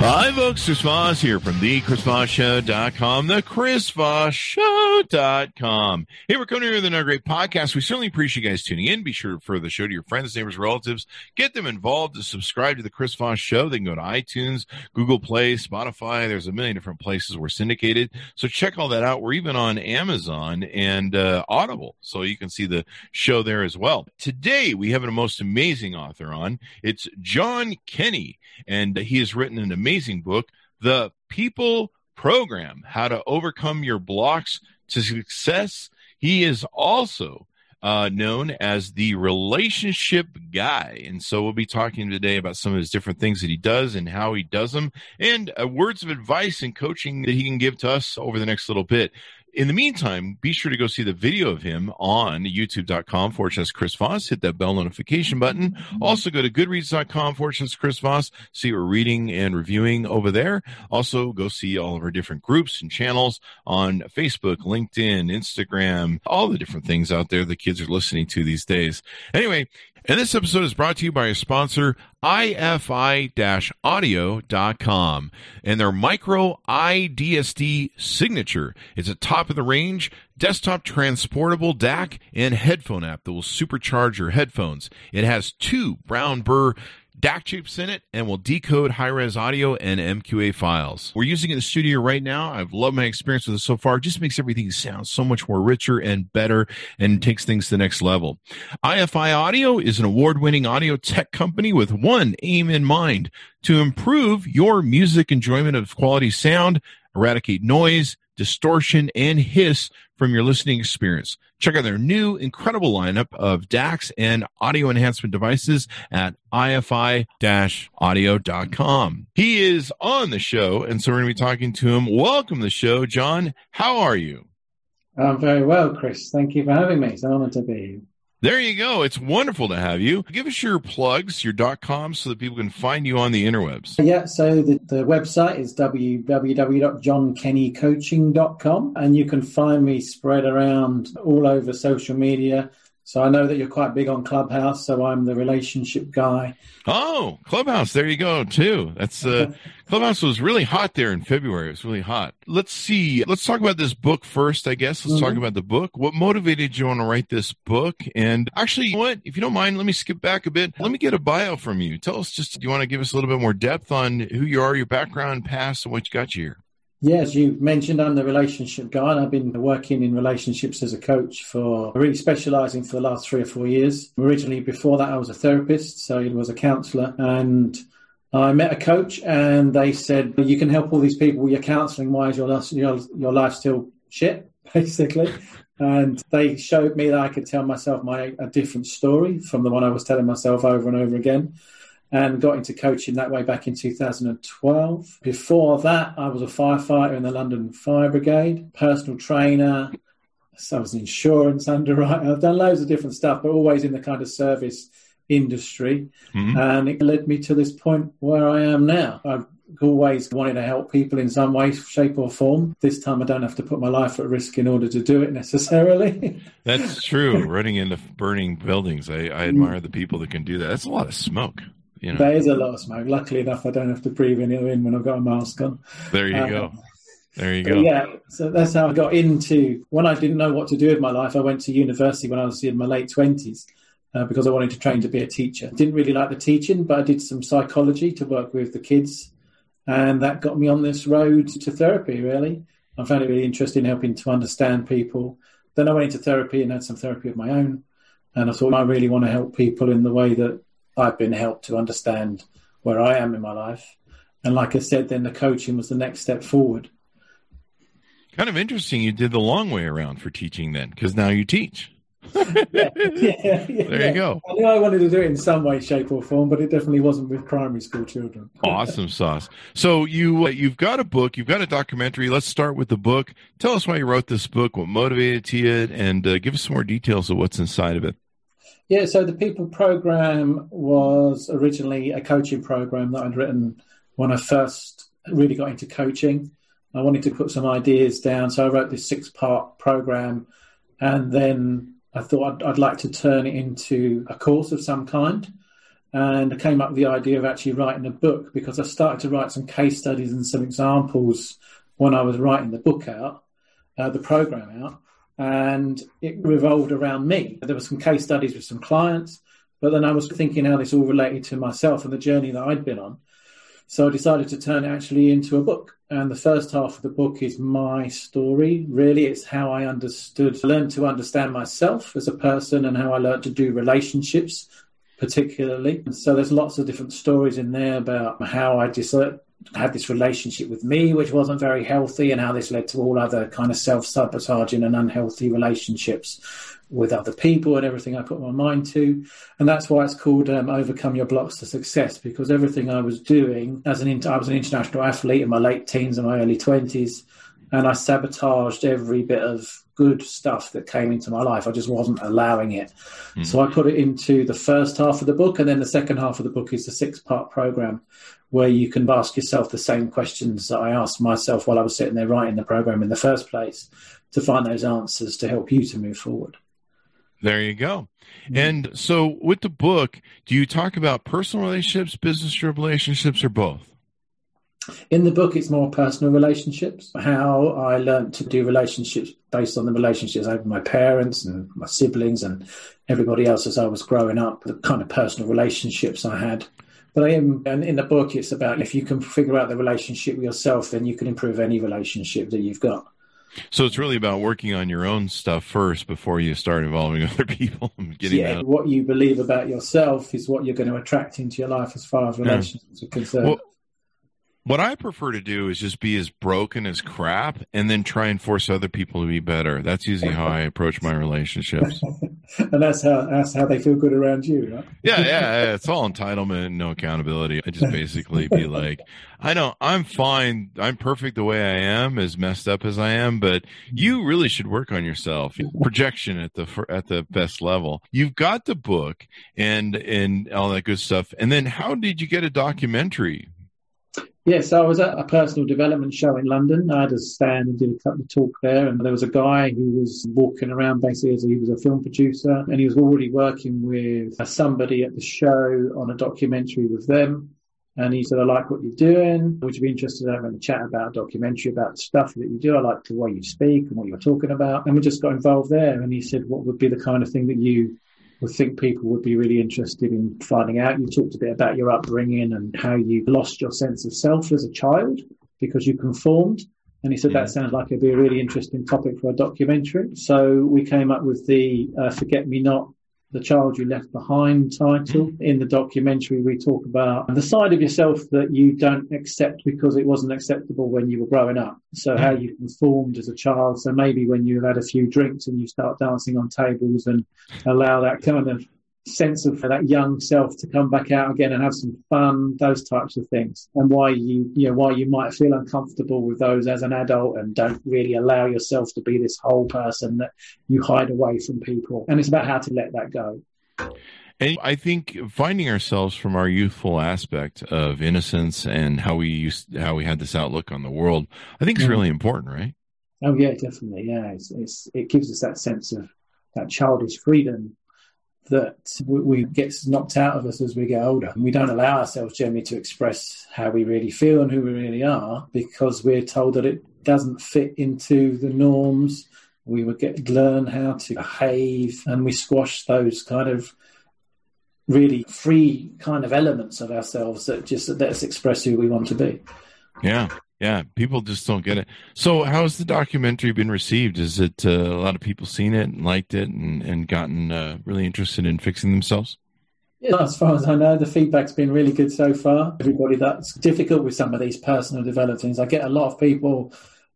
Hi, folks. Chris Voss here from the ChrisVossShow.com, the ChrisVossShow.com. Hey, we're coming here with another great podcast. We certainly appreciate you guys tuning in. Be sure to refer the show to your friends, neighbors, relatives. Get them involved to subscribe to the Chris Voss Show. They can go to iTunes, Google Play, Spotify. There's a million different places we're syndicated. So check all that out. We're even on Amazon and uh, Audible. So you can see the show there as well. Today, we have a most amazing author on. It's John Kenny, and he has written an amazing book, The People Program How to Overcome Your Blocks to Success. He is also uh, known as the relationship guy. And so we'll be talking today about some of his different things that he does and how he does them and uh, words of advice and coaching that he can give to us over the next little bit. In the meantime, be sure to go see the video of him on youtube.com forward slash Chris Voss. Hit that bell notification button. Also go to goodreads.com forward slash Chris Voss. See what we're reading and reviewing over there. Also go see all of our different groups and channels on Facebook, LinkedIn, Instagram, all the different things out there the kids are listening to these days. Anyway, and this episode is brought to you by a sponsor, ifi-audio.com and their micro iDSD signature. It's a top of the range desktop transportable DAC and headphone amp that will supercharge your headphones. It has two brown burr DAC chips in it and will decode high res audio and MQA files. We're using it in the studio right now. I've loved my experience with it so far. It just makes everything sound so much more richer and better and takes things to the next level. IFI Audio is an award winning audio tech company with one aim in mind to improve your music enjoyment of quality sound, eradicate noise, distortion, and hiss from your listening experience. Check out their new incredible lineup of DACs and audio enhancement devices at ifi-audio.com. He is on the show, and so we're going to be talking to him. Welcome to the show, John. How are you? I'm very well, Chris. Thank you for having me. It's an honor to be here. There you go. It's wonderful to have you. Give us your plugs, your dot com, so that people can find you on the interwebs. Yeah, so the, the website is www.johnkennycoaching.com, and you can find me spread around all over social media. So I know that you're quite big on Clubhouse, so I'm the relationship guy. Oh, Clubhouse, there you go too. That's uh Clubhouse was really hot there in February. It was really hot. Let's see. Let's talk about this book first, I guess. Let's mm-hmm. talk about the book. What motivated you on to write this book? And actually, you know what? If you don't mind, let me skip back a bit. Let me get a bio from you. Tell us just do you want to give us a little bit more depth on who you are, your background, past, and what you got you here? Yes, you mentioned I'm the relationship guy, and I've been working in relationships as a coach for really specializing for the last three or four years. Originally, before that, I was a therapist, so it was a counselor, and I met a coach, and they said, "You can help all these people with your counseling. Why is your your, your life still shit?" Basically, and they showed me that I could tell myself my a different story from the one I was telling myself over and over again and got into coaching that way back in 2012. Before that, I was a firefighter in the London Fire Brigade, personal trainer. So I was an insurance underwriter. I've done loads of different stuff, but always in the kind of service industry. Mm-hmm. And it led me to this point where I am now. I've always wanted to help people in some way, shape, or form. This time I don't have to put my life at risk in order to do it necessarily. That's true. Running into burning buildings, I, I admire the people that can do that. That's a lot of smoke. You know. There is a lot of smoke. Luckily enough, I don't have to breathe any in when I've got a mask on. There you go. Um, there you go. Yeah, so that's how I got into. When I didn't know what to do with my life, I went to university when I was in my late twenties uh, because I wanted to train to be a teacher. Didn't really like the teaching, but I did some psychology to work with the kids, and that got me on this road to therapy. Really, I found it really interesting helping to understand people. Then I went into therapy and had some therapy of my own, and I thought I really want to help people in the way that I've been helped to understand where I am in my life. And like I said, then the coaching was the next step forward. Kind of interesting you did the long way around for teaching then, because now you teach. yeah, yeah, yeah, There you go. I knew I wanted to do it in some way, shape, or form, but it definitely wasn't with primary school children. awesome sauce. So you uh, you've got a book, you've got a documentary. Let's start with the book. Tell us why you wrote this book, what motivated you, and uh, give us some more details of what's inside of it. Yeah, so the People program was originally a coaching program that I'd written when I first really got into coaching. I wanted to put some ideas down, so I wrote this six part program, and then I thought I'd, I'd, like to turn it into a course of some kind. And I came up with the idea of actually writing a book because I started to write some case studies and some examples when I was writing the book out, uh, the program out, and it revolved around me. There were some case studies with some clients, but then I was thinking how this all related to myself and the journey that I'd been on. So I decided to turn it actually into a book. And the first half of the book is my story. Really, it's how I understood, learned to understand myself as a person and how I learned to do relationships, particularly. So there's lots of different stories in there about how I decided had this relationship with me, which wasn't very healthy, and how this led to all other kind of self sabotaging and unhealthy relationships with other people and everything I put my mind to. And that's why it's called um, Overcome Your Blocks to Success, because everything I was doing as an, I was an international athlete in my late teens and my early 20s, and I sabotaged every bit of good stuff that came into my life. I just wasn't allowing it. Mm. So I put it into the first half of the book, and then the second half of the book is the six part program where you can ask yourself the same questions that I asked myself while I was sitting there writing the program in the first place to find those answers to help you to move forward. There you go. And so with the book, do you talk about personal relationships, business relationships, or both? In the book, it's more personal relationships, how I learned to do relationships based on the relationships I had with my parents and my siblings and everybody else as I was growing up, the kind of personal relationships I had. But I am, and in the book, it's about if you can figure out the relationship with yourself, then you can improve any relationship that you've got. So it's really about working on your own stuff first before you start involving other people and getting yeah, what you believe about yourself is what you're going to attract into your life as far as relationships yeah. are concerned. Well, what I prefer to do is just be as broken as crap and then try and force other people to be better. That's usually how I approach my relationships. and that's how that's how they feel good around you, right? yeah, yeah, It's all entitlement, no accountability. I just basically be like, I know I'm fine. I'm perfect the way I am, as messed up as I am, but you really should work on yourself. Projection at the at the best level. You've got the book and and all that good stuff. And then how did you get a documentary? Yes, I was at a personal development show in London. I had a stand and did a couple of talk there, and there was a guy who was walking around basically as he was a film producer, and he was already working with somebody at the show on a documentary with them. And he said, I like what you're doing. Would you be interested in having a chat about a documentary about stuff that you do? I like the way you speak and what you're talking about. And we just got involved there. And he said, What would be the kind of thing that you would think people would be really interested in finding out. You talked a bit about your upbringing and how you lost your sense of self as a child because you conformed. And he said that sounds like it'd be a really interesting topic for a documentary. So we came up with the uh, Forget Me Not the Child You Left Behind title. Mm-hmm. In the documentary, we talk about the side of yourself that you don't accept because it wasn't acceptable when you were growing up. So how mm-hmm. you conformed as a child. So maybe when you've had a few drinks and you start dancing on tables and allow that kind of sense of for that young self to come back out again and have some fun, those types of things, and why you, you know, why you might feel uncomfortable with those as an adult and don't really allow yourself to be this whole person that you hide away from people. And it's about how to let that go. And I think finding ourselves from our youthful aspect of innocence and how we used, how we had this outlook on the world, I think is mm. really important, right? Oh yeah, definitely. Yeah, it's, it's, it gives us that sense of that childish freedom that we gets knocked out of us as we get older. And we don't allow ourselves generally to express how we really feel and who we really are because we're told that it doesn't fit into the norms. We would get learn how to behave, and we squash those kind of really free kind of elements of ourselves that just let us express who we want to be. Yeah, yeah, people just don't get it. So, how's the documentary been received? Is it uh, a lot of people seen it and liked it and, and gotten uh, really interested in fixing themselves? Yeah, as far as I know, the feedback's been really good so far. Everybody that's difficult with some of these personal development things. I get a lot of people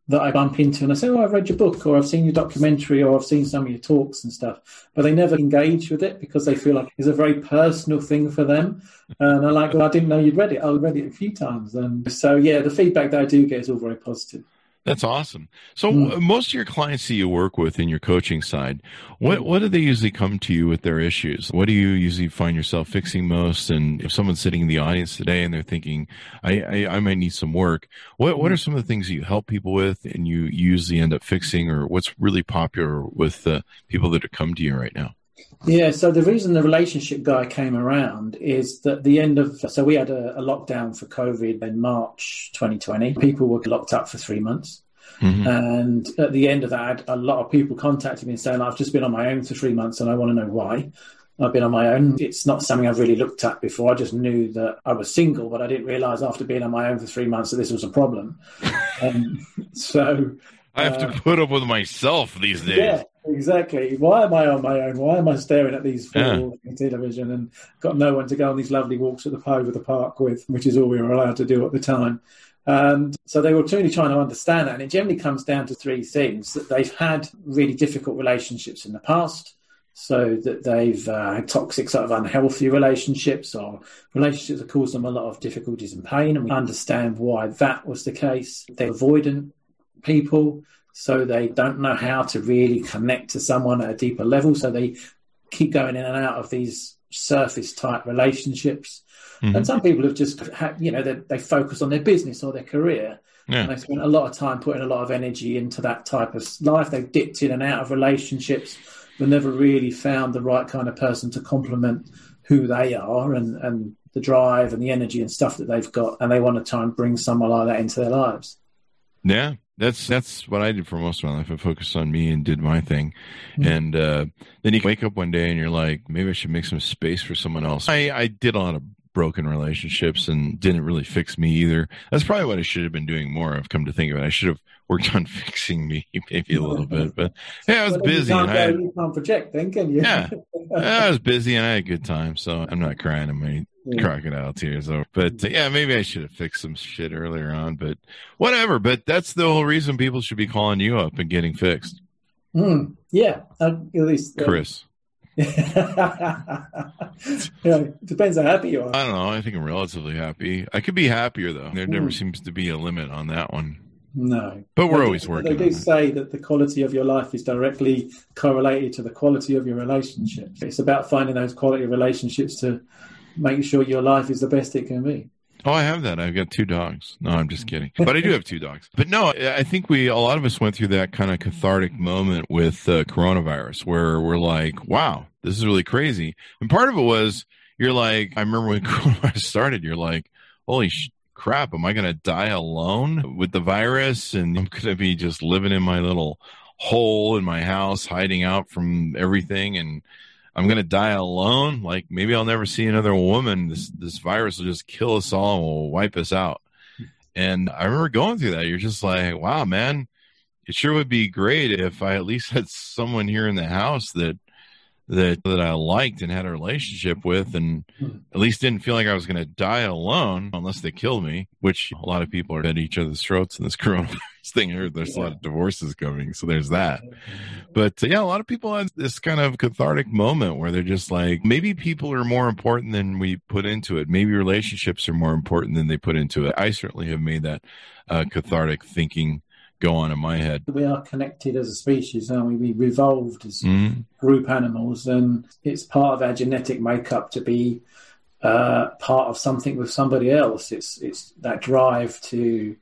that I bump into and I say, Oh, I've read your book or I've seen your documentary or I've seen some of your talks and stuff. But they never engage with it because they feel like it's a very personal thing for them. And I'm like, well, I didn't know you'd read it. I read it a few times. And so, yeah, the feedback that I do get is all very positive. That's awesome. So mm. most of your clients that you work with in your coaching side, what what do they usually come to you with their issues? What do you usually find yourself fixing most? And if someone's sitting in the audience today and they're thinking, I, I, I might need some work, what what hmm. are some of the things you help people with and you usually end up fixing or what's really popular with the people that are come to you right now? Yeah, so the reason the relationship guy came around is that the end of so we had a, a lockdown for COVID in March 2020. People were locked up for three months. Mm-hmm. And at the end of that, a lot of people contacted me and saying, I've just been on my own for three months and I want to know why. I've been on my own. It's not something I've really looked at before. I just knew that I was single, but I didn't realize after being on my own for three months that this was a problem. um, so I have uh, to put up with myself these days. Yeah, exactly. Why am I on my own? Why am I staring at these yeah. television and got no one to go on these lovely walks at the over the park with, which is all we were allowed to do at the time. And so they were truly trying to understand that. And it generally comes down to three things that they've had really difficult relationships in the past. So that they've uh, had toxic, sort of unhealthy relationships or relationships that caused them a lot of difficulties and pain. And we understand why that was the case. They're avoidant people, so they don't know how to really connect to someone at a deeper level. So they keep going in and out of these surface type relationships. Mm-hmm. And some people have just, had, you know, they, they, focus on their business or their career. Yeah. And they spent a lot of time putting a lot of energy into that type of life. They've dipped in and out of relationships, but never really found the right kind of person to complement who they are and, and the drive and the energy and stuff that they've got. And they want to try and bring someone like that into their lives. Yeah, that's that's what I did for most of my life. I focused on me and did my thing, mm-hmm. and uh, then you wake up one day and you're like, maybe I should make some space for someone else. I, I did a lot of broken relationships and didn't really fix me either. That's probably what I should have been doing more. I've come to think of it. I should have worked on fixing me maybe a little bit, but yeah, I was well, busy. You can't, and I had, you can't project then, can you? Yeah, I was busy and I had a good time, so I'm not crying yeah. Crocodile tears over. But uh, yeah, maybe I should have fixed some shit earlier on, but whatever. But that's the whole reason people should be calling you up and getting fixed. Mm, yeah, at least uh, Chris. yeah, it depends how happy you are. I don't know. I think I'm relatively happy. I could be happier though. There never mm. seems to be a limit on that one. No, but we're they, always working. They do say that the quality of your life is directly correlated to the quality of your relationships. It's about finding those quality relationships to make sure your life is the best it can be. Oh, I have that. I've got two dogs. No, I'm just kidding. But I do have two dogs. But no, I think we, a lot of us went through that kind of cathartic moment with uh, coronavirus where we're like, wow, this is really crazy. And part of it was, you're like, I remember when coronavirus started, you're like, holy sh- crap, am I going to die alone with the virus? And I'm going to be just living in my little hole in my house, hiding out from everything. And, I'm going to die alone. Like maybe I'll never see another woman. This this virus will just kill us all and will wipe us out. And I remember going through that. You're just like, wow, man, it sure would be great if I at least had someone here in the house that that that I liked and had a relationship with, and at least didn't feel like I was going to die alone unless they killed me. Which a lot of people are at each other's throats in this coronavirus thing. Here, there's a lot of divorces coming, so there's that. But uh, yeah, a lot of people had this kind of cathartic moment where they're just like, maybe people are more important than we put into it. Maybe relationships are more important than they put into it. I certainly have made that uh, cathartic thinking go on in my head. We are connected as a species, aren't we? We evolved as mm-hmm. group animals, and it's part of our genetic makeup to be uh, part of something with somebody else. It's it's that drive to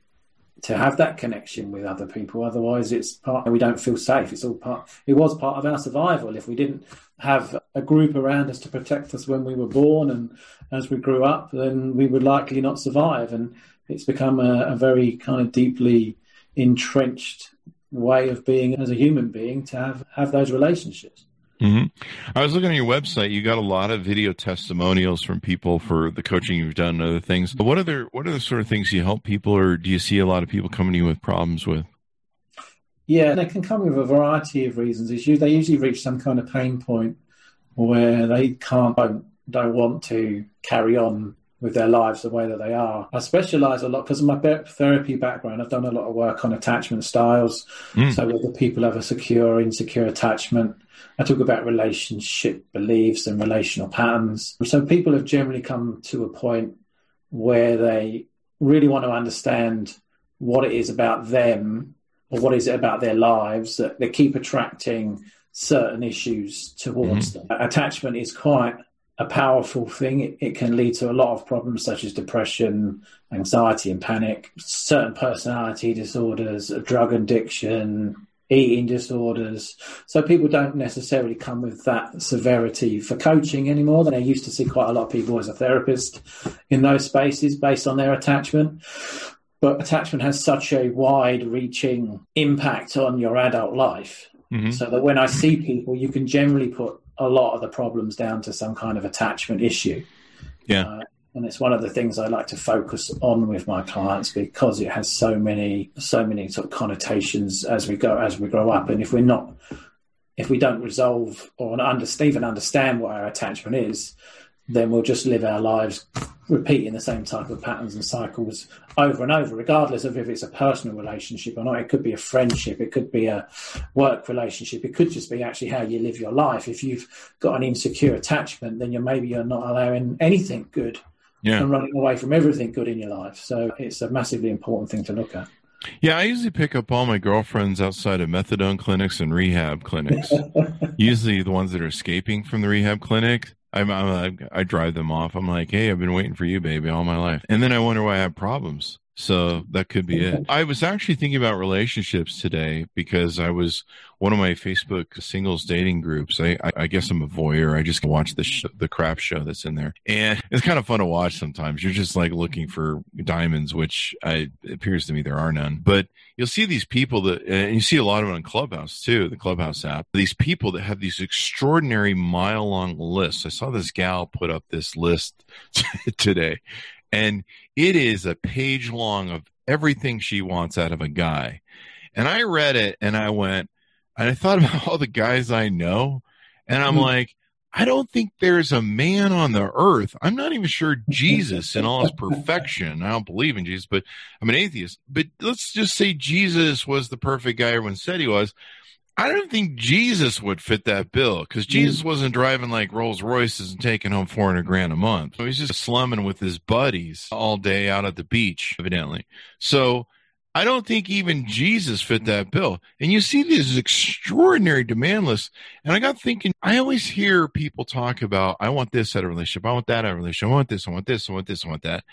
to have that connection with other people. Otherwise, it's part we don't feel safe. It's all part. It was part of our survival. If we didn't have a group around us to protect us when we were born and as we grew up, then we would likely not survive. And it's become a, a very kind of deeply entrenched way of being as a human being to have have those relationships. Mm-hmm. I was looking at your website. You got a lot of video testimonials from people for the coaching you've done and other things. But what other what are the sort of things you help people, or do you see a lot of people coming to you with problems with? Yeah, they can come with a variety of reasons. they usually reach some kind of pain point where they can't don't, don't want to carry on with their lives the way that they are. I specialize a lot because of my therapy background. I've done a lot of work on attachment styles. Mm. So whether people have a secure, insecure attachment, I talk about relationship beliefs and relational patterns. So people have generally come to a point where they really want to understand what it is about them or what is it about their lives that they keep attracting certain issues towards mm-hmm. them. Attachment is quite a powerful thing. It, it, can lead to a lot of problems such as depression, anxiety, and panic, certain personality disorders, drug addiction, eating disorders. So people don't necessarily come with that severity for coaching anymore. I used to see quite a lot of people as a therapist in those spaces based on their attachment but attachment has such a wide reaching impact on your adult life. Mm-hmm. So that when I see people, you can generally put a lot of the problems down to some kind of attachment issue. Yeah. Uh, and it's one of the things I like to focus on with my clients because it has so many, so many sort of connotations as we go, as we grow up. And if we're not, if we don't resolve or understand, even understand what our attachment is, then we'll just live our lives repeating the same type of patterns and cycles over and over, regardless of if it's a personal relationship or not. It could be a friendship, it could be a work relationship, it could just be actually how you live your life. If you've got an insecure attachment, then you're maybe you're not allowing anything good yeah. and running away from everything good in your life. So it's a massively important thing to look at. Yeah, I usually pick up all my girlfriends outside of methadone clinics and rehab clinics. usually the ones that are escaping from the rehab clinic I'm, I'm, I drive them off. I'm like, hey, I've been waiting for you, baby, all my life. And then I wonder why I have problems. So that could be it. I was actually thinking about relationships today because I was one of my Facebook singles dating groups. I, I, I guess I'm a voyeur. I just watch the sh- the crap show that's in there, and it's kind of fun to watch. Sometimes you're just like looking for diamonds, which I, appears to me there are none. But you'll see these people that, and you see a lot of it on Clubhouse too, the Clubhouse app. These people that have these extraordinary mile long lists. I saw this gal put up this list today, and it is a page long of everything she wants out of a guy. And I read it and I went, and I thought about all the guys I know, and I'm mm-hmm. like, I don't think there's a man on the earth. I'm not even sure Jesus in all his perfection. I don't believe in Jesus, but I'm an atheist. But let's just say Jesus was the perfect guy everyone said he was. I don't think Jesus would fit that bill because Jesus wasn't driving like Rolls Royces and taking home 400 grand a month. So he's just slumming with his buddies all day out at the beach, evidently. So I don't think even Jesus fit that bill. And you see these extraordinary demand lists. And I got thinking, I always hear people talk about, I want this out of a relationship. I want that out of a relationship. I want this. I want this. I want this. I want that.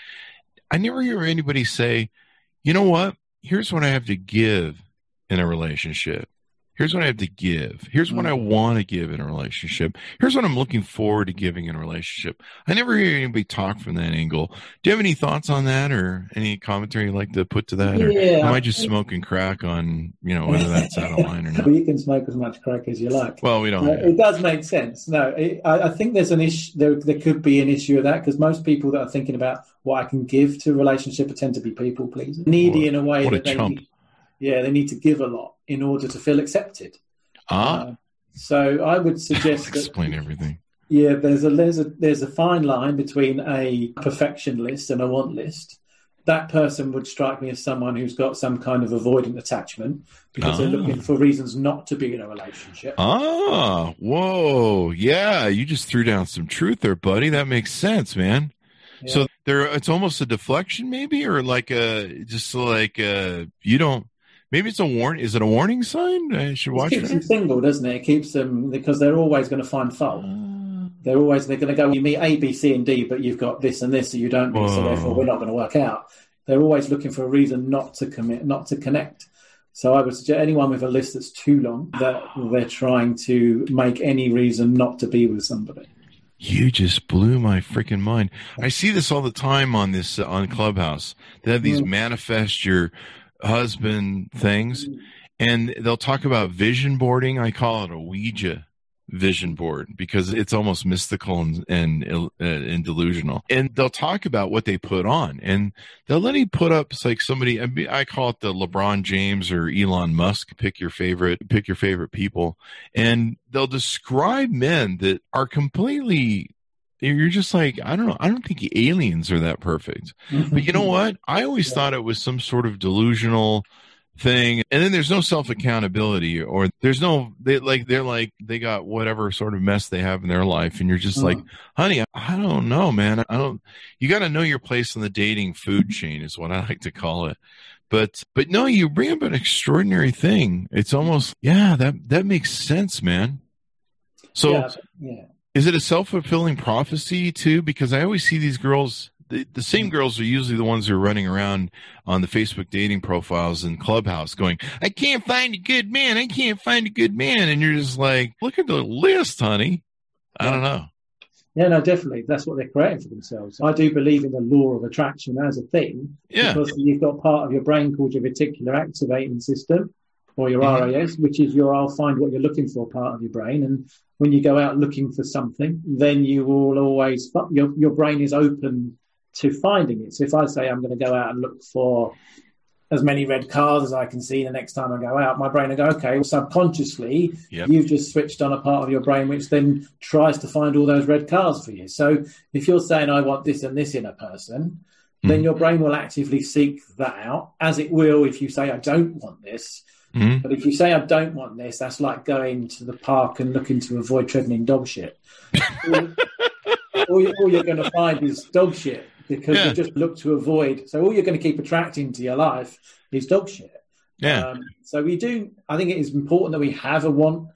I never hear anybody say, you know what? Here's what I have to give in a relationship. Here's what I have to give. Here's what I mm. want to give in a relationship. Here's what I'm looking forward to giving in a relationship. I never hear anybody talk from that angle. Do you have any thoughts on that or any commentary you'd like to put to that? Or yeah. am I just smoking crack on, you know, whether that's out of line or not? well, you can smoke as much crack as you like. Well, we don't. Uh, it does make sense. No, it, I, I, think there's an issue. There, there could be an issue of that because most people that are thinking about what I can give to a relationship tend to be people pleasers, needy in a way what that a they yeah, they need to give a lot in order to feel accepted. Ah. Uh, so I would suggest explain that, everything. Yeah, there's a there's a there's a fine line between a perfection list and a want list. That person would strike me as someone who's got some kind of avoidant attachment because ah. they're looking for reasons not to be in a relationship. Ah, whoa, yeah, you just threw down some truth there, buddy. That makes sense, man. Yeah. So there, it's almost a deflection, maybe, or like a just like a, you don't Maybe it's a warning. Is it a warning sign? I should watch it. Keeps them single, doesn't it? It keeps them because they're always going to find fault. Uh, they're always they're going to go. You meet A, B, C, and D, but you've got this and this, so you don't meet. So therefore, we're not going to work out. They're always looking for a reason not to commit, not to connect. So I would suggest anyone with a list that's too long that they're trying to make any reason not to be with somebody. You just blew my freaking mind. I see this all the time on this uh, on Clubhouse. They have these mm. manifest your husband things, and they'll talk about vision boarding. I call it a Ouija vision board because it's almost mystical and and, uh, and delusional. And they'll talk about what they put on, and they'll let you put up like somebody. I call it the LeBron James or Elon Musk. Pick your favorite. Pick your favorite people, and they'll describe men that are completely you're just like, I don't know. I don't think aliens are that perfect. But you know what? I always yeah. thought it was some sort of delusional thing and then there's no self accountability or there's no they like they're like they got whatever sort of mess they have in their life and you're just uh-huh. like honey I, don't know man i don't you got to know your place in the dating food chain is what i like to call it but but no you bring up an extraordinary thing it's almost yeah that that makes sense man so yeah, yeah. Is it a self-fulfilling prophecy too because i always see these girls the, the same girls are usually the ones who are running around on the Facebook dating profiles and Clubhouse going, I can't find a good man. I can't find a good man. And you're just like, look at the list, honey. I don't know. Yeah, no, definitely. That's what they're creating for themselves. I do believe in the law of attraction as a thing. Yeah. Because you've got part of your brain called your reticular activating system or your mm-hmm. RAS, which is your I'll find what you're looking for part of your brain. And when you go out looking for something, then you will always, your, your brain is open to finding it. So if I say I'm going to go out and look for as many red cars as I can see the next time I go out, my brain will go, okay, well, subconsciously, yep. you've just switched on a part of your brain which then tries to find all those red cars for you. So if you're saying, I want this and this in a person, mm. then your brain will actively seek that out, as it will if you say, I don't want this. Mm. But if you say, I don't want this, that's like going to the park and looking to avoid treading in dog shit. all, all, all you're going to find is dog shit because yeah. you just look to avoid. So all you're going to keep attracting to your life is dog shit. Yeah. Um, so we do. I think it is important that we have a want,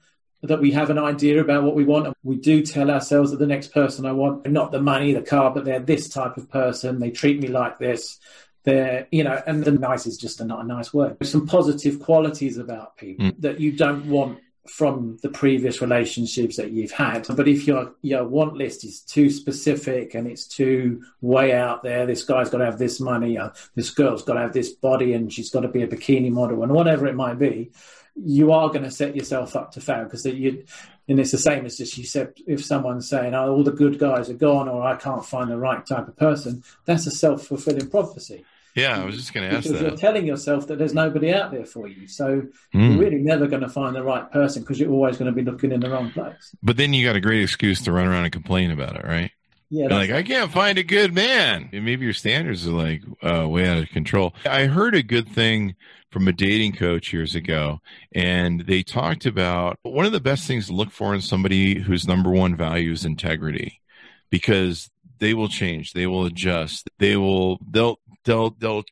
that we have an idea about what we want, and we do tell ourselves that the next person I want, not the money, the car, but they're this type of person. They treat me like this. They're, you know, and the nice is just a, not a nice word. There's some positive qualities about people mm. that you don't want from the previous relationships that you've had. But if your your want list is too specific and it's too way out there, this guy's got to have this money, uh, this girl's got to have this body, and she's got to be a bikini model, and whatever it might be, you are going to set yourself up to fail because you. And it's the same as just you said, if someone's saying, "Oh, all the good guys are gone," or "I can't find the right type of person," that's a self fulfilling prophecy. Yeah, I was just going to ask because that. You're telling yourself that there's nobody out there for you, so mm. you're really never going to find the right person because you're always going to be looking in the wrong place. But then you got a great excuse to run around and complain about it, right? Yeah, like I can't find a good man. And maybe your standards are like uh, way out of control. I heard a good thing from a dating coach years ago, and they talked about one of the best things to look for in somebody whose number one value is integrity, because they will change, they will adjust, they will they'll they'll they'll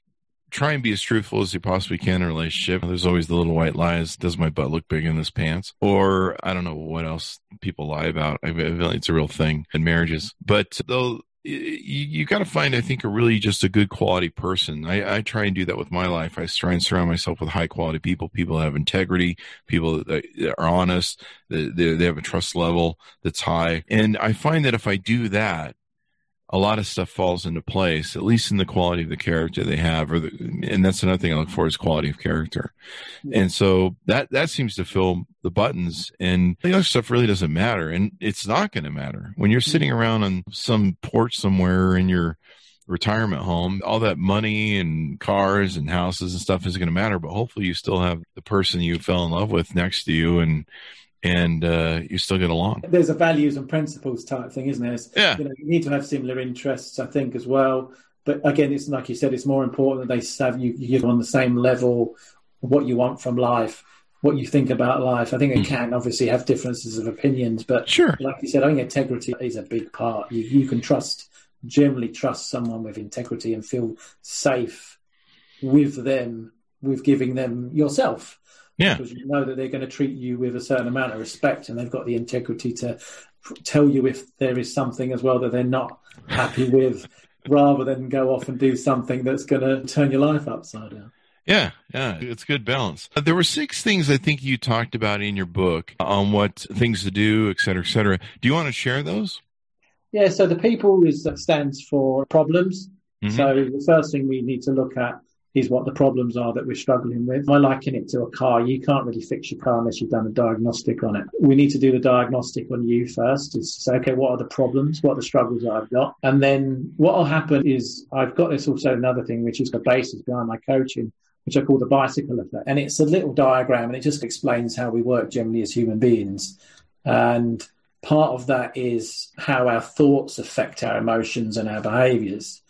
try and be as truthful as you possibly can in a relationship. There's always the little white lies. Does my butt look big in this pants? Or I don't know what else people lie about. I mean, it's a real thing in marriages. But they'll you, you got to find, I think, a really just a good quality person. I, I, try and do that with my life. I try and surround myself with high quality people, people that have integrity, people that are honest, that they have a trust level that's high. And I find that if I do that, a lot of stuff falls into place, at least in the quality of the character they have, or the, and that's another thing I look for is quality of character. And so that that seems to fill the buttons, and the other stuff really doesn't matter, and it's not going to matter when you're mm-hmm. sitting around on some porch somewhere in your retirement home. All that money and cars and houses and stuff isn't going to matter, but hopefully you still have the person you fell in love with next to you, and and uh, you still get along. There's a values and principles type thing, isn't there? It's, yeah. You, know, you need to have similar interests, I think, as well. But again, it's like you said, it's more important that they have you you're on the same level, what you want from life, what you think about life. I think it mm. can obviously have differences of opinions, but sure, like you said, I think integrity is a big part. You you can trust, generally trust someone with integrity and feel safe with them, with giving them yourself yeah. Because you know that they're going to treat you with a certain amount of respect and they've got the integrity to tell you if there is something as well that they're not happy with rather than go off and do something that's going to turn your life upside down. Yeah, yeah, it's good balance. Uh, there were six things I think you talked about in your book on what things to do, et cetera, et cetera. Do you want to share those? Yeah, so the people is that stands for problems. Mm-hmm. So the first thing we need to look at is what the problems are that we're struggling with. I liken it to a car. You can't really fix your car unless you've done a diagnostic on it. We need to do the diagnostic on you first is say, okay, what are the problems? What are the struggles that I've got? And then what will happen is I've got this also another thing, which is the basis behind my coaching, which I call the bicycle effect. And it's a little diagram and it just explains how we work generally as human beings. And part of that is how our thoughts affect our emotions and our behaviors.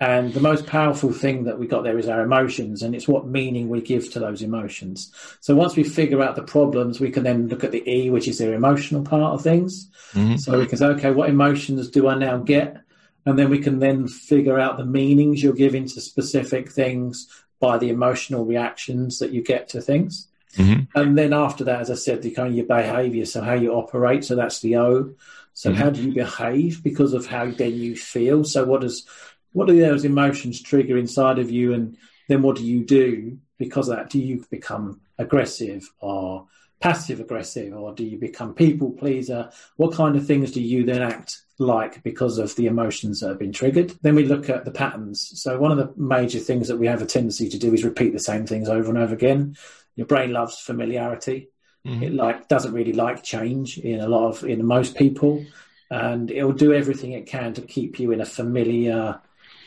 And the most powerful thing that we got there is our emotions, and it's what meaning we give to those emotions. So once we figure out the problems, we can then look at the E, which is the emotional part of things. Mm-hmm. So we can say, okay, what emotions do I now get? And then we can then figure out the meanings you're giving to specific things by the emotional reactions that you get to things. Mm-hmm. And then after that, as I said, the kind of your behavior, so how you operate, so that's the O. So mm-hmm. how do you behave because of how then you feel? So what does what do those emotions trigger inside of you, and then what do you do because of that? Do you become aggressive or passive aggressive, or do you become people pleaser? What kind of things do you then act like because of the emotions that have been triggered? Then we look at the patterns. So one of the major things that we have a tendency to do is repeat the same things over and over again. Your brain loves familiarity. Mm-hmm. It like doesn't really like change in a lot of in most people, and it will do everything it can to keep you in a familiar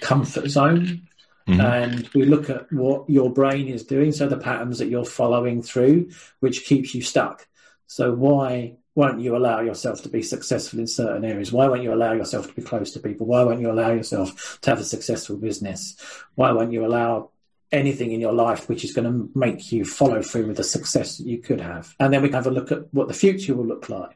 comfort zone. Mm-hmm. And we look at what your brain is doing, so the patterns that you're following through, which keeps you stuck. So why won't you allow yourself to be successful in certain areas? Why won't you allow yourself to be close to people? Why won't you allow yourself to have a successful business? Why won't you allow anything in your life which is going to make you follow through with the success that you could have? And then we can have a look at what the future will look like.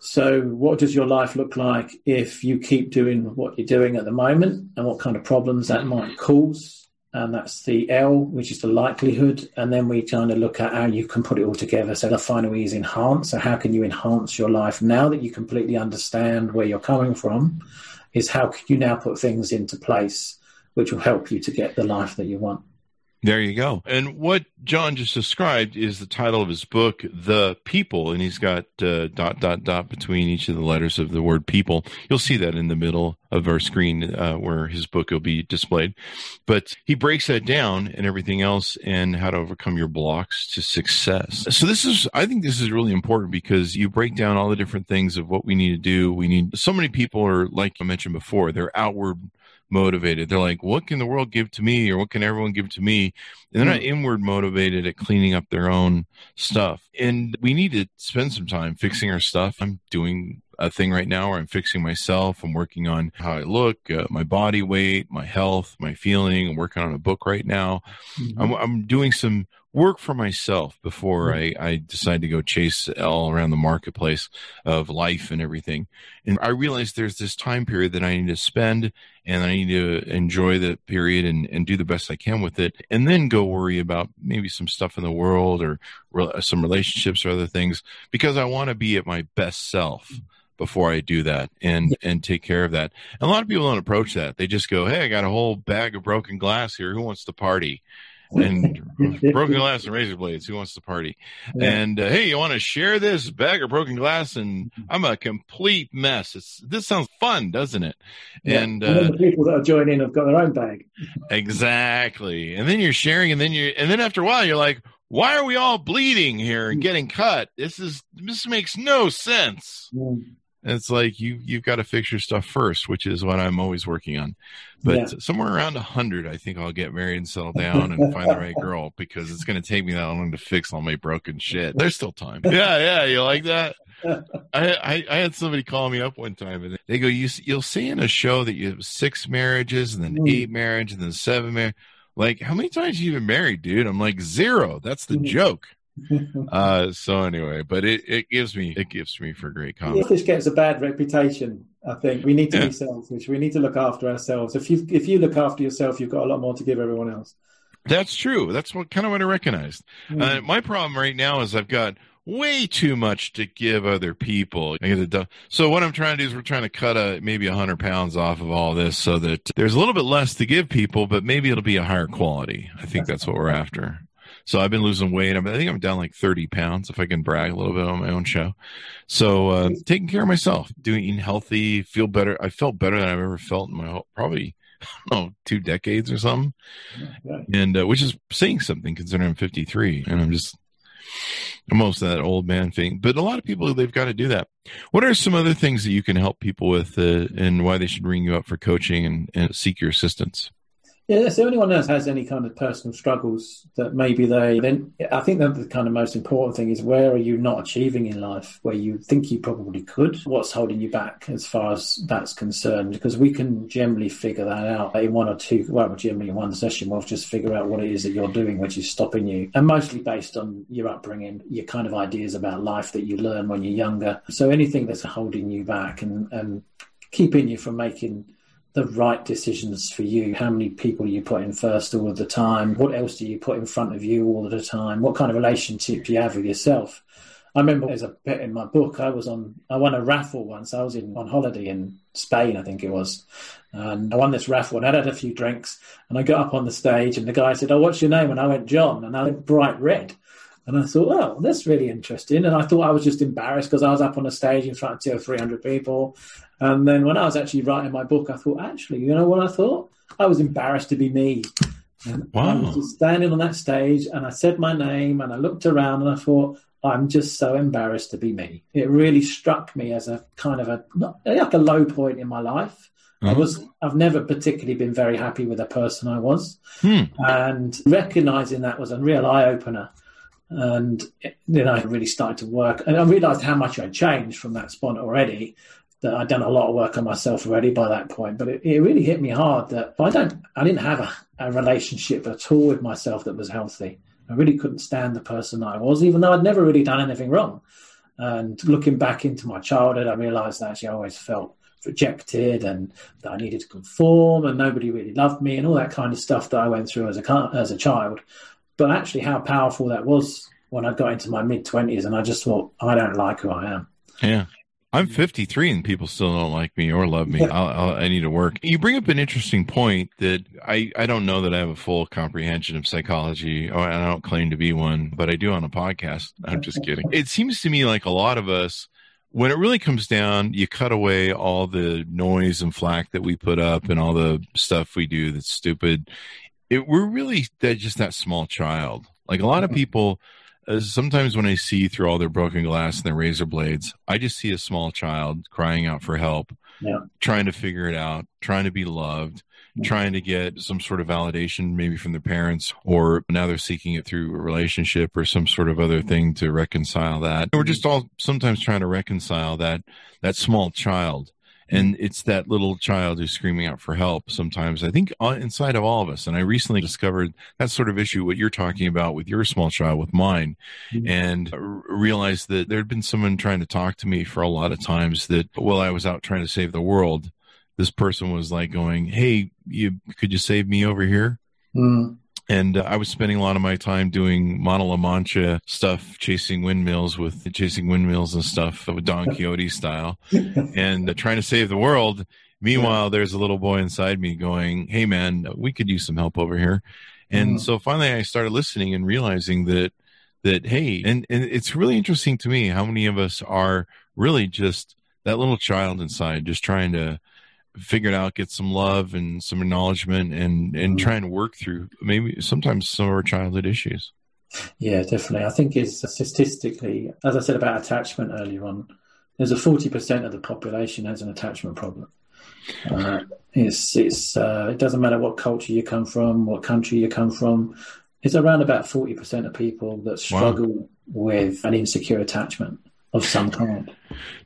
So, what does your life look like if you keep doing what you're doing at the moment, and what kind of problems that might cause? And that's the L, which is the likelihood. And then we kind of look at how you can put it all together. So, the final E is enhance. So, how can you enhance your life now that you completely understand where you're coming from? Is how can you now put things into place which will help you to get the life that you want? There you go. And what John just described is the title of his book, The People, and he's got uh, dot, dot, dot between each of the letters of the word people. You'll see that in the middle of our screen uh, where his book will be displayed. But he breaks that down and everything else and how to overcome your blocks to success. So this is, I think this is really important because you break down all the different things of what we need to do. We need, so many people are, like I mentioned before, they're outward motivated. They're like, what can the world give to me or what can everyone give to me? And they're not hmm. inward motivated at cleaning up their own stuff. And we need to spend some time fixing our stuff. I'm doing a thing right now where I'm fixing myself. I'm working on how I look, uh, my body weight, my health, my feeling. I'm working on a book right now. Mm-hmm. I'm, I'm doing some work for myself before I, I decide to go chase all around the marketplace of life and everything. And I realized there's this time period that I need to spend and I need to enjoy the period and, and do the best I can with it. And then go worry about maybe some stuff in the world or re- some relationships or other things because I want to be at my best self before I do that and and take care of that. And a lot of people don't approach that. They just go, "Hey, I got a whole bag of broken glass here. Who wants to party?" and broken glass and razor blades. Who wants to party? Yeah. And uh, hey, you want to share this bag of broken glass? And I'm a complete mess. It's this sounds fun, doesn't it? Yeah. And, uh, the people that are joining have got their own bag. exactly. And then you're sharing, and then you, and then after a while, you're like, why are we all bleeding here and getting cut? This is this makes no sense. It's like you you've got to fix your stuff first, which is what I'm always working on. But yeah. somewhere around a hundred, I think I'll get married and settle down and find the right girl because it's going to take me that long to fix all my broken shit. There's still time. Yeah, yeah, you like that? I, I, I had somebody call me up one time and they go, you you'll see in a show that you have six marriages and then mm. eight marriages and then seven marriages. Like, how many times you been married, dude? I'm like zero. That's the mm. joke. uh, so anyway, but it, it gives me it gives me for great comments. This gets a bad reputation. I think we need to yeah. be selfish. We need to look after ourselves. If you if you look after yourself, you've got a lot more to give everyone else. That's true. That's what kind of what I recognized. Mm. Uh, my problem right now is I've got way too much to give other people. So what I'm trying to do is we're trying to cut a maybe a hundred pounds off of all this so that there's a little bit less to give people, but maybe it'll be a higher quality. I think that's what we're after. So I've been losing weight. I think I'm down like 30 pounds if I can brag a little bit on my own show. So uh, taking care of myself, doing eating healthy, feel better. I felt better than I've ever felt in my whole, probably know two decades or something, and uh, which is saying something considering I'm 53 and I'm just most of that old man thing. But a lot of people they've got to do that. What are some other things that you can help people with, uh, and why they should ring you up for coaching and, and seek your assistance? Yeah, so anyone else has any kind of personal struggles that maybe they then I think that the kind of most important thing is where are you not achieving in life where you think you probably could? What's holding you back as far as that's concerned? Because we can generally figure that out in one or two well generally in one session we'll just figure out what it is that you're doing which is stopping you. And mostly based on your upbringing, your kind of ideas about life that you learn when you're younger. So anything that's holding you back and, and keeping you from making the right decisions for you. How many people you put in first all of the time? What else do you put in front of you all of the time? What kind of relationship do you have with yourself? I remember there's a bit in my book. I was on, I won a raffle once. I was in on holiday in Spain, I think it was, and I won this raffle and I'd had a few drinks. And I got up on the stage, and the guy said, "Oh, what's your name?" And I went John, and I went bright red. And I thought, oh, that's really interesting. And I thought I was just embarrassed because I was up on a stage in front of two or three hundred people. And then when I was actually writing my book, I thought, actually, you know what I thought? I was embarrassed to be me. And wow. I was just standing on that stage and I said my name and I looked around and I thought, I'm just so embarrassed to be me. It really struck me as a kind of a like a low point in my life. Mm-hmm. I was I've never particularly been very happy with the person I was, hmm. and recognizing that was a real eye opener and then I really started to work, and I realised how much I'd changed from that spot already. That I'd done a lot of work on myself already by that point, but it, it really hit me hard that I don't, I didn't have a, a relationship at all with myself that was healthy. I really couldn't stand the person I was, even though I'd never really done anything wrong. And looking back into my childhood, I realised that actually I always felt rejected and that I needed to conform and nobody really loved me and all that kind of stuff that I went through as a as a child but actually how powerful that was when I got into my mid twenties, and I just thought, I don't like who I am. Yeah. I'm 53 and people still don't like me or love me. I'll, I'll, i need to work. You bring up an interesting point that I, I don't know that I have a full comprehension of psychology. Oh, I don't claim to be one, but I do on a podcast. I'm just kidding. It seems to me like a lot of us, when it really comes down, you cut away all the noise and flack that we put up and all the stuff we do that's stupid it, we're really that just that small child. Like a lot of mm-hmm. people, uh, sometimes when I see through all their broken glass and their razor blades, I just see a small child crying out for help, yeah. trying to figure it out, trying to be loved, mm-hmm. trying to get some sort of validation, maybe from their parents, or now they're seeking it through a relationship or some sort of other thing to reconcile that. We're just all sometimes trying to reconcile that that small child and it's that little child who's screaming out for help sometimes i think inside of all of us and i recently discovered that sort of issue what you're talking about with your small child with mine mm-hmm. and realized that there had been someone trying to talk to me for a lot of times that while i was out trying to save the world this person was like going hey you could you save me over here mm-hmm. And uh, I was spending a lot of my time doing Man of La Mancha stuff, chasing windmills with chasing windmills and stuff with Don Quixote style, and uh, trying to save the world. Meanwhile, there's a little boy inside me going, "Hey, man, we could use some help over here." And mm-hmm. so finally, I started listening and realizing that that hey, and, and it's really interesting to me how many of us are really just that little child inside, just trying to figure it out, get some love and some acknowledgement, and and mm-hmm. try and work through maybe sometimes some of our childhood issues. Yeah, definitely. I think it's statistically, as I said about attachment earlier on, there's a forty percent of the population has an attachment problem. Uh, it's it's uh, it doesn't matter what culture you come from, what country you come from. It's around about forty percent of people that struggle wow. with an insecure attachment of some kind.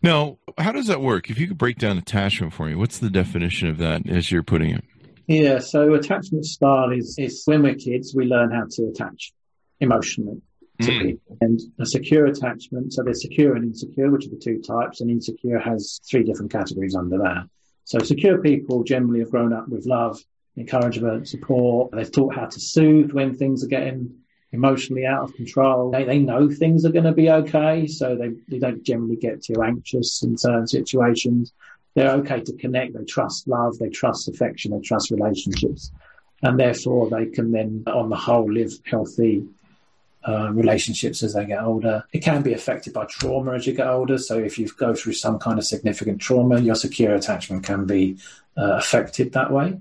Now, how does that work? If you could break down attachment for me, what's the definition of that as you're putting it? Yeah, so attachment style is, is when we're kids, we learn how to attach emotionally to mm. people. And a secure attachment, so there's secure and insecure, which are the two types, and insecure has three different categories under that. So secure people generally have grown up with love, encouragement, support. They've taught how to soothe when things are getting emotionally out of control. They, they know things are going to be okay, so they, they don't generally get too anxious in certain situations. They're okay to connect. They trust love. They trust affection. They trust relationships. And therefore, they can then, on the whole, live healthy uh, relationships as they get older. It can be affected by trauma as you get older. So if you go through some kind of significant trauma, your secure attachment can be uh, affected that way.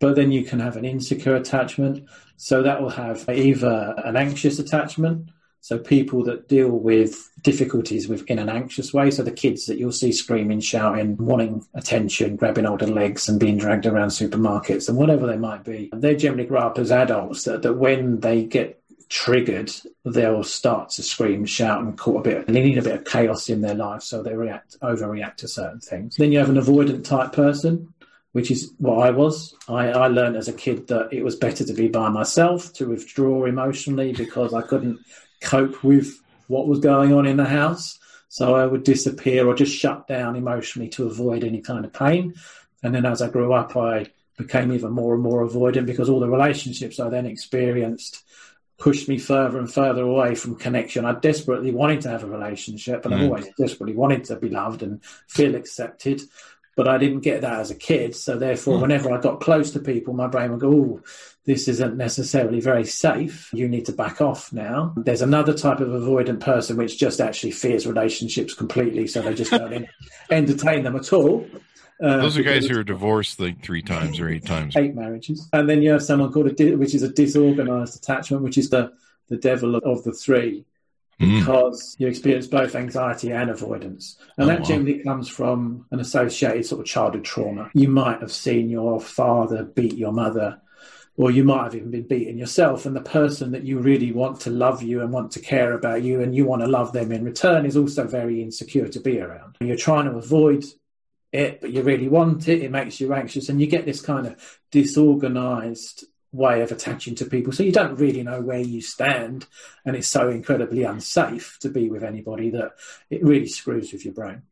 But then you can have an insecure attachment. So that will have either an anxious attachment. So people that deal with difficulties with in an anxious way. So the kids that you'll see screaming, shouting, wanting attention, grabbing older legs and being dragged around supermarkets and whatever they might be. They generally grow up as adults that, that when they get triggered, they'll start to scream, shout, and cause a bit. They need a bit of chaos in their life, so they react, overreact to certain things. Then you have an avoidant type person, which is what I was. I, I learned as a kid that it was better to be by myself, to withdraw emotionally because I couldn't cope with what was going on in the house. So I would disappear or just shut down emotionally to avoid any kind of pain. And then as I grew up, I became even more and more avoidant because all the relationships I then experienced pushed me further and further away from connection. I desperately wanted to have a relationship, and mm. I've always desperately wanted to be loved and feel accepted. But I didn't get that as a kid. So therefore, mm. whenever I got close to people, my brain would go, "Oh, this isn't necessarily very safe. You need to back off now." There's another type of avoidant person which just actually fears relationships completely, so they just don't entertain them at all. Uh, Those are guys who are divorced like three times or eight times. Eight marriages. And then you have someone called a, di- which is a disorganized attachment, which is the, the devil of the three. Because mm. you experience both anxiety and avoidance. And oh, that wow. generally comes from an associated sort of childhood trauma. You might have seen your father beat your mother, or you might have even been beaten yourself. And the person that you really want to love you and want to care about you and you want to love them in return is also very insecure to be around. And you're trying to avoid it, but you really want it. It makes you anxious, and you get this kind of disorganized way of attaching to people. So you don't really know where you stand, and it's so incredibly unsafe to be with anybody that it really screws with your brain.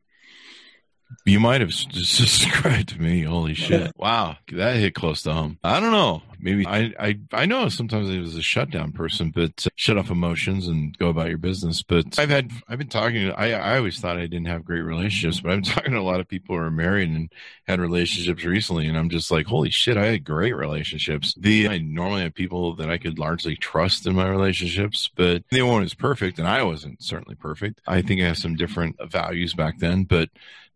You might have described to me. Holy shit! Wow, that hit close to home. I don't know. Maybe I I I know sometimes I was a shutdown person, but uh, shut off emotions and go about your business. But I've had I've been talking. I I always thought I didn't have great relationships, but I'm talking to a lot of people who are married and had relationships recently, and I'm just like, holy shit! I had great relationships. The I normally have people that I could largely trust in my relationships, but they weren't as perfect, and I wasn't certainly perfect. I think I have some different values back then, but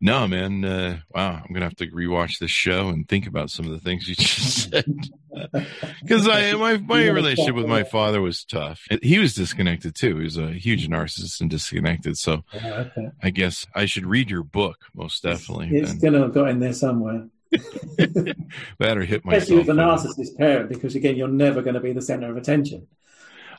no, man. Uh, wow, I'm gonna have to rewatch this show and think about some of the things you just said. Because I my my relationship with my father was tough. He was disconnected too. He was a huge narcissist and disconnected. So oh, okay. I guess I should read your book most definitely. It's, it's gonna go in there somewhere. Better hit myself. Especially with a narcissist parent, because again, you're never going to be the center of attention.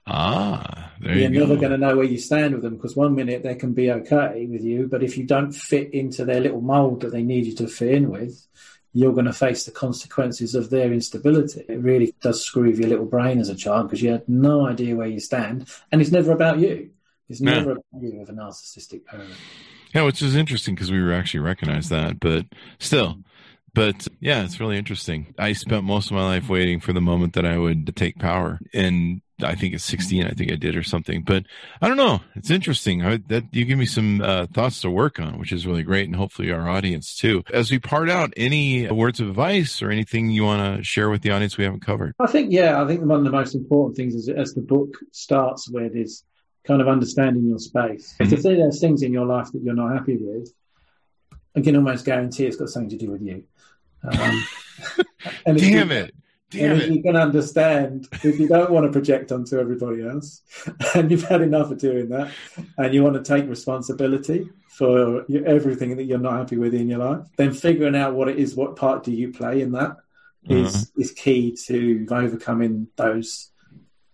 Ah, there You're you never going to know where you stand with them because one minute they can be okay with you, but if you don't fit into their little mold that they need you to fit in with, you're going to face the consequences of their instability. It really does screw with your little brain as a child because you had no idea where you stand, and it's never about you. It's never about you with a narcissistic parent. Yeah, which is interesting because we were actually recognized that, but still. But yeah, it's really interesting. I spent most of my life waiting for the moment that I would take power. And I think it's 16. I think I did or something, but I don't know. It's interesting. I, that you give me some uh, thoughts to work on, which is really great, and hopefully our audience too. As we part out, any words of advice or anything you want to share with the audience we haven't covered? I think yeah. I think one of the most important things is as the book starts with is kind of understanding your space. Mm-hmm. If there's things in your life that you're not happy with, I can almost guarantee it's got something to do with you. Um, Damn it. Damn and if you can understand, if you don't want to project onto everybody else, and you've had enough of doing that, and you want to take responsibility for everything that you're not happy with in your life, then figuring out what it is, what part do you play in that, is uh-huh. is key to overcoming those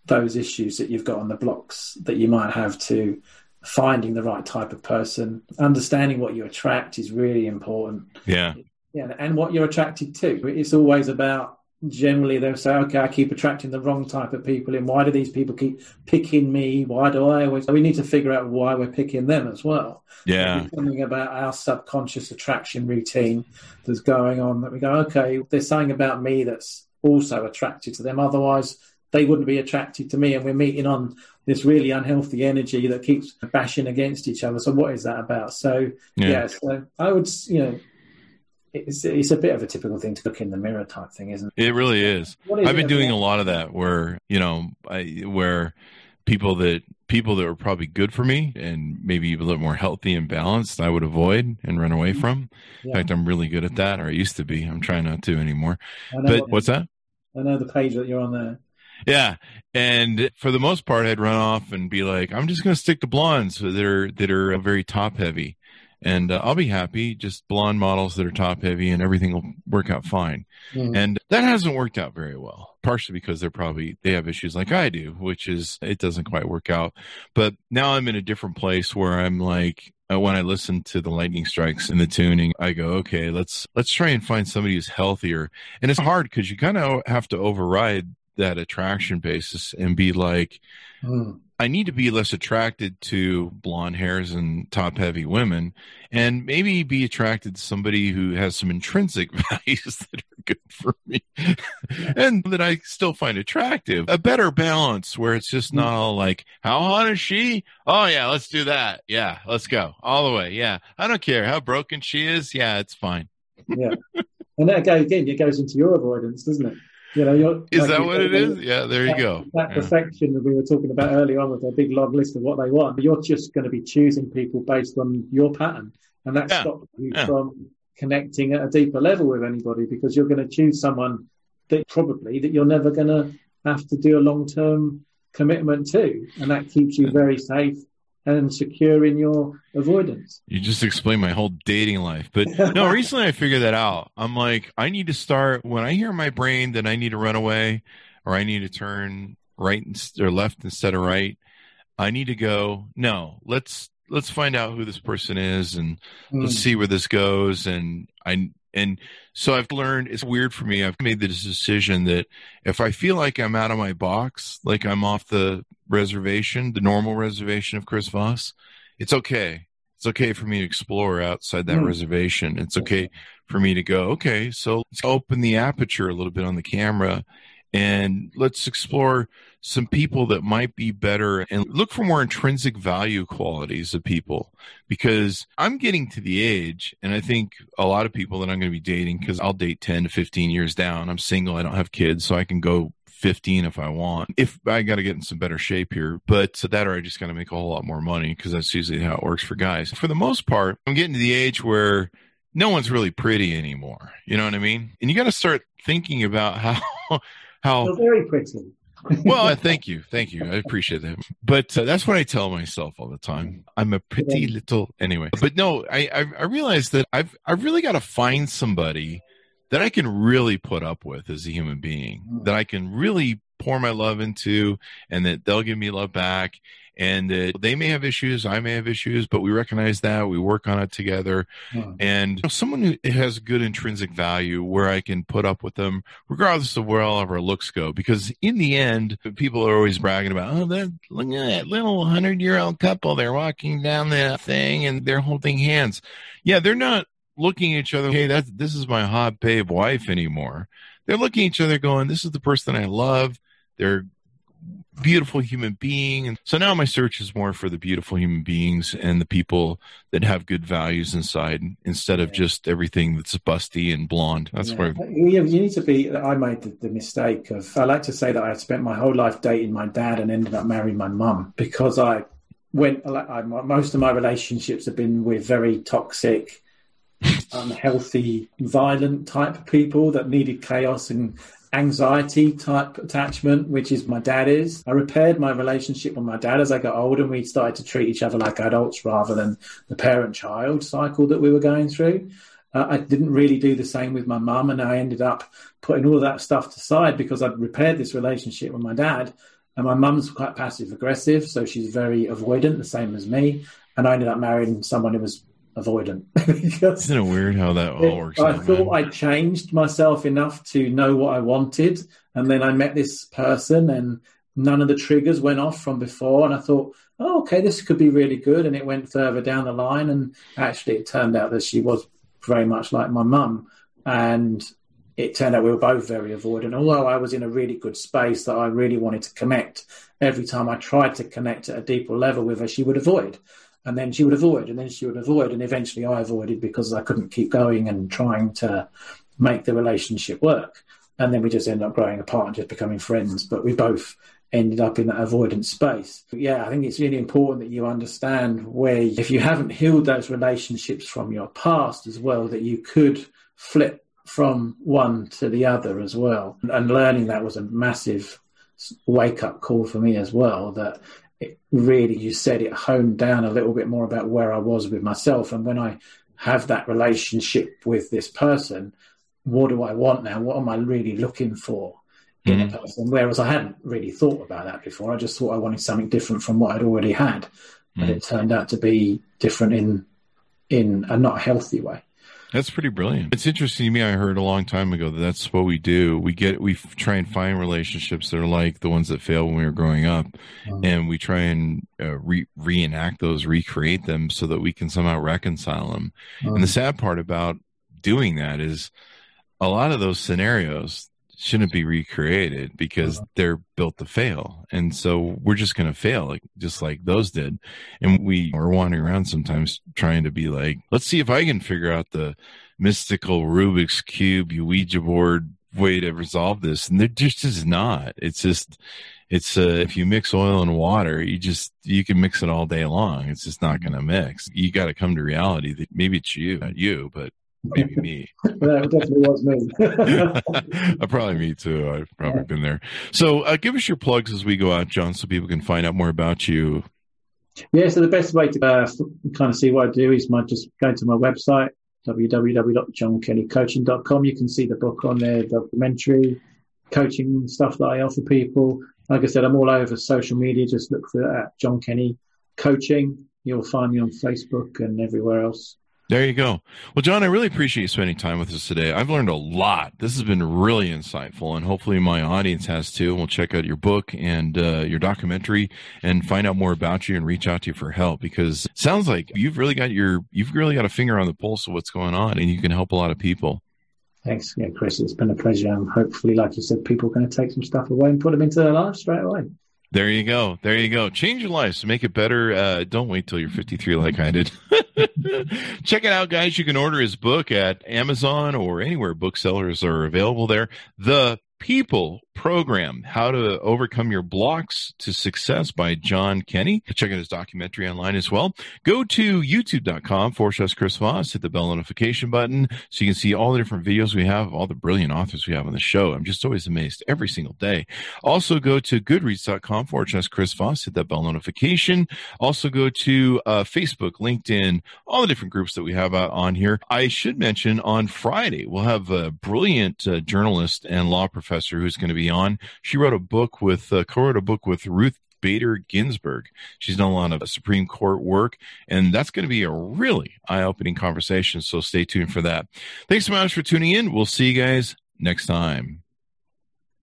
those issues that you've got on the blocks that you might have to finding the right type of person. Understanding what you attract is really important. Yeah. Yeah, and what you're attracted to. It's always about generally they'll say, okay, I keep attracting the wrong type of people in. Why do these people keep picking me? Why do I always? We need to figure out why we're picking them as well. Yeah. Something about our subconscious attraction routine that's going on that we go, okay, there's something about me that's also attracted to them. Otherwise, they wouldn't be attracted to me. And we're meeting on this really unhealthy energy that keeps bashing against each other. So what is that about? So yeah, yeah so I would, you know, it's it's a bit of a typical thing to look in the mirror type thing, isn't it? It really is. is I've been doing a lot of that where you know I, where people that people that were probably good for me and maybe a little more healthy and balanced, I would avoid and run away mm-hmm. from. Yeah. In fact, I'm really good at that, or I used to be. I'm trying not to anymore. But what, what's that? I know the page that you're on there. Yeah. And for the most part, I'd run off and be like, I'm just going to stick to blondes that are, that are very top heavy. And uh, I'll be happy, just blonde models that are top heavy and everything will work out fine. Mm. And that hasn't worked out very well, partially because they're probably, they have issues like I do, which is, it doesn't quite work out. But now I'm in a different place where I'm like, uh, when I listen to the lightning strikes and the tuning, I go, okay, let's let's try and find somebody who's healthier. And it's hard because you kind of have to override that attraction basis and be like, mm. I need to be less attracted to blonde hairs and top heavy women and maybe be attracted to somebody who has some intrinsic values that are good for me and that I still find attractive. A better balance where it's just mm. not all like, how hot is she? Oh yeah, let's do that. Yeah, let's go all the way. Yeah. I don't care how broken she is. Yeah, it's fine. yeah. And that again, it goes into your avoidance, doesn't it? You know, you're, is like that what it is? Yeah, there that, you go. That yeah. perfection that we were talking about earlier on with a big long list of what they want. You're just going to be choosing people based on your pattern, and that yeah. stops you yeah. from connecting at a deeper level with anybody because you're going to choose someone that probably that you're never going to have to do a long term commitment to, and that keeps you very safe and secure in your avoidance. You just explained my whole dating life. But no, recently I figured that out. I'm like, I need to start when I hear my brain that I need to run away or I need to turn right instead or left instead of right. I need to go, no, let's let's find out who this person is and mm. let's see where this goes and I and so I've learned it's weird for me. I've made the decision that if I feel like I'm out of my box, like I'm off the reservation, the normal reservation of Chris Voss, it's okay. It's okay for me to explore outside that mm. reservation. It's okay for me to go, okay, so let's open the aperture a little bit on the camera and let's explore some people that might be better and look for more intrinsic value qualities of people because I'm getting to the age and I think a lot of people that I'm going to be dating because I'll date 10 to 15 years down. I'm single. I don't have kids, so I can go 15 if I want. If I got to get in some better shape here, but so that or I just got to make a whole lot more money because that's usually how it works for guys. For the most part, I'm getting to the age where no one's really pretty anymore. You know what I mean? And you got to start thinking about how how You're very pretty. well, thank you, thank you. I appreciate that. But uh, that's what I tell myself all the time. I'm a pretty little anyway. But no, I I, I realize that I've I really got to find somebody that I can really put up with as a human being, mm. that I can really pour my love into, and that they'll give me love back, and that they may have issues, I may have issues, but we recognize that we work on it together. Hmm. And you know, someone who has good intrinsic value where I can put up with them, regardless of where all of our looks go. Because in the end, people are always bragging about, oh, that look at that little hundred year old couple. They're walking down that thing and they're holding hands. Yeah, they're not looking at each other. Hey, that's this is my hot babe wife anymore. They're looking at each other, going, "This is the person I love." They're beautiful human being. And so now my search is more for the beautiful human beings and the people that have good values inside instead of just everything that's busty and blonde. That's yeah. where you, you need to be. I made the, the, mistake of, I like to say that I spent my whole life dating my dad and ended up marrying my mum because I went, I, most of my relationships have been with very toxic, unhealthy, violent type of people that needed chaos and anxiety type attachment, which is my dad is. I repaired my relationship with my dad as I got older and we started to treat each other like adults rather than the parent child cycle that we were going through. Uh, I didn't really do the same with my mum, and I ended up putting all that stuff aside because I'd repaired this relationship with my dad. And my mum's quite passive aggressive, so she's very avoidant, the same as me. And I ended up marrying someone who was avoidant. Isn't it weird how that all works? I out, thought I changed myself enough to know what I wanted, and then I met this person, and none of the triggers went off from before, and I thought, oh, okay, this could be really good, and it went further down the line, and actually, it turned out that she was very much like my mum, and it turned out we were both very avoidant. Although I was in a really good space that I really wanted to connect, every time I tried to connect at a deeper level with her, she would avoid and then she would avoid, and then she would avoid, and eventually I avoided because I couldn't keep going and trying to make the relationship work. And then we just ended up growing apart and just becoming friends. But we both ended up in that avoidance space. But yeah, I think it's really important that you understand where, if you haven't healed those relationships from your past as well, that you could flip from one to the other as well. And learning that was a massive wake up call for me as well that it really, you said it honed down a little bit more about where I was with myself. And when I have that relationship with this person, what do I want now? What am I really looking for in mm-hmm. a person? Whereas I hadn't really thought about that before. I just thought I wanted something different from what I'd already had. But mm-hmm. it turned out to be different in in a not healthy way. That's pretty brilliant. It's interesting to me. I heard a long time ago that that's what we do. We get, we try and find relationships that are like the ones that failed when we were growing up, mm-hmm. and we try and uh, re- reenact those, recreate them, so that we can somehow reconcile them. Mm-hmm. And the sad part about doing that is a lot of those scenarios shouldn't be recreated because uh-huh. they're built to fail. And so we're just going to fail, like just like those did. And we are wandering around sometimes trying to be like, let's see if I can figure out the mystical Rubik's cube, Ouija board way to resolve this. And there just is not. It's just, it's uh, if you mix oil and water, you just you can mix it all day long. It's just not going to mix. You got to come to reality that maybe it's you, not you, but maybe me. that definitely was me. uh, probably me too. I've probably yeah. been there. So uh, give us your plugs as we go out, John, so people can find out more about you. Yeah, so the best way to uh, kind of see what I do is my just go to my website www.johnkennycoaching.com. You can see the book on there, documentary, coaching stuff that I offer people. Like I said, I'm all over social media. Just look for at John Kenny Coaching. You'll find me on Facebook and everywhere else. There you go. Well, John, I really appreciate you spending time with us today. I've learned a lot. This has been really insightful, and hopefully my audience has too. We'll check out your book and uh, your documentary and find out more about you and reach out to you for help because it sounds like you've really got your you've really got a finger on the pulse of what's going on, and you can help a lot of people. Thanks, yeah, Chris. It's been a pleasure. And hopefully, like you said, people are going to take some stuff away and put them into their lives straight away. There you go. There you go. Change your lives make it better. Uh, don't wait till you're 53 like I did. Check it out, guys. You can order his book at Amazon or anywhere booksellers are available there. The People program, How to Overcome Your Blocks to Success by John Kenny. Check out his documentary online as well. Go to youtube.com forward slash Chris Voss, hit the bell notification button so you can see all the different videos we have, all the brilliant authors we have on the show. I'm just always amazed every single day. Also go to goodreads.com forward slash Chris Voss, hit that bell notification. Also go to uh, Facebook, LinkedIn, all the different groups that we have on here. I should mention on Friday, we'll have a brilliant uh, journalist and law professor who's going to be on. She wrote a book with, uh, co-wrote a book with Ruth Bader Ginsburg. She's done a lot of Supreme Court work, and that's going to be a really eye opening conversation. So stay tuned for that. Thanks so much for tuning in. We'll see you guys next time.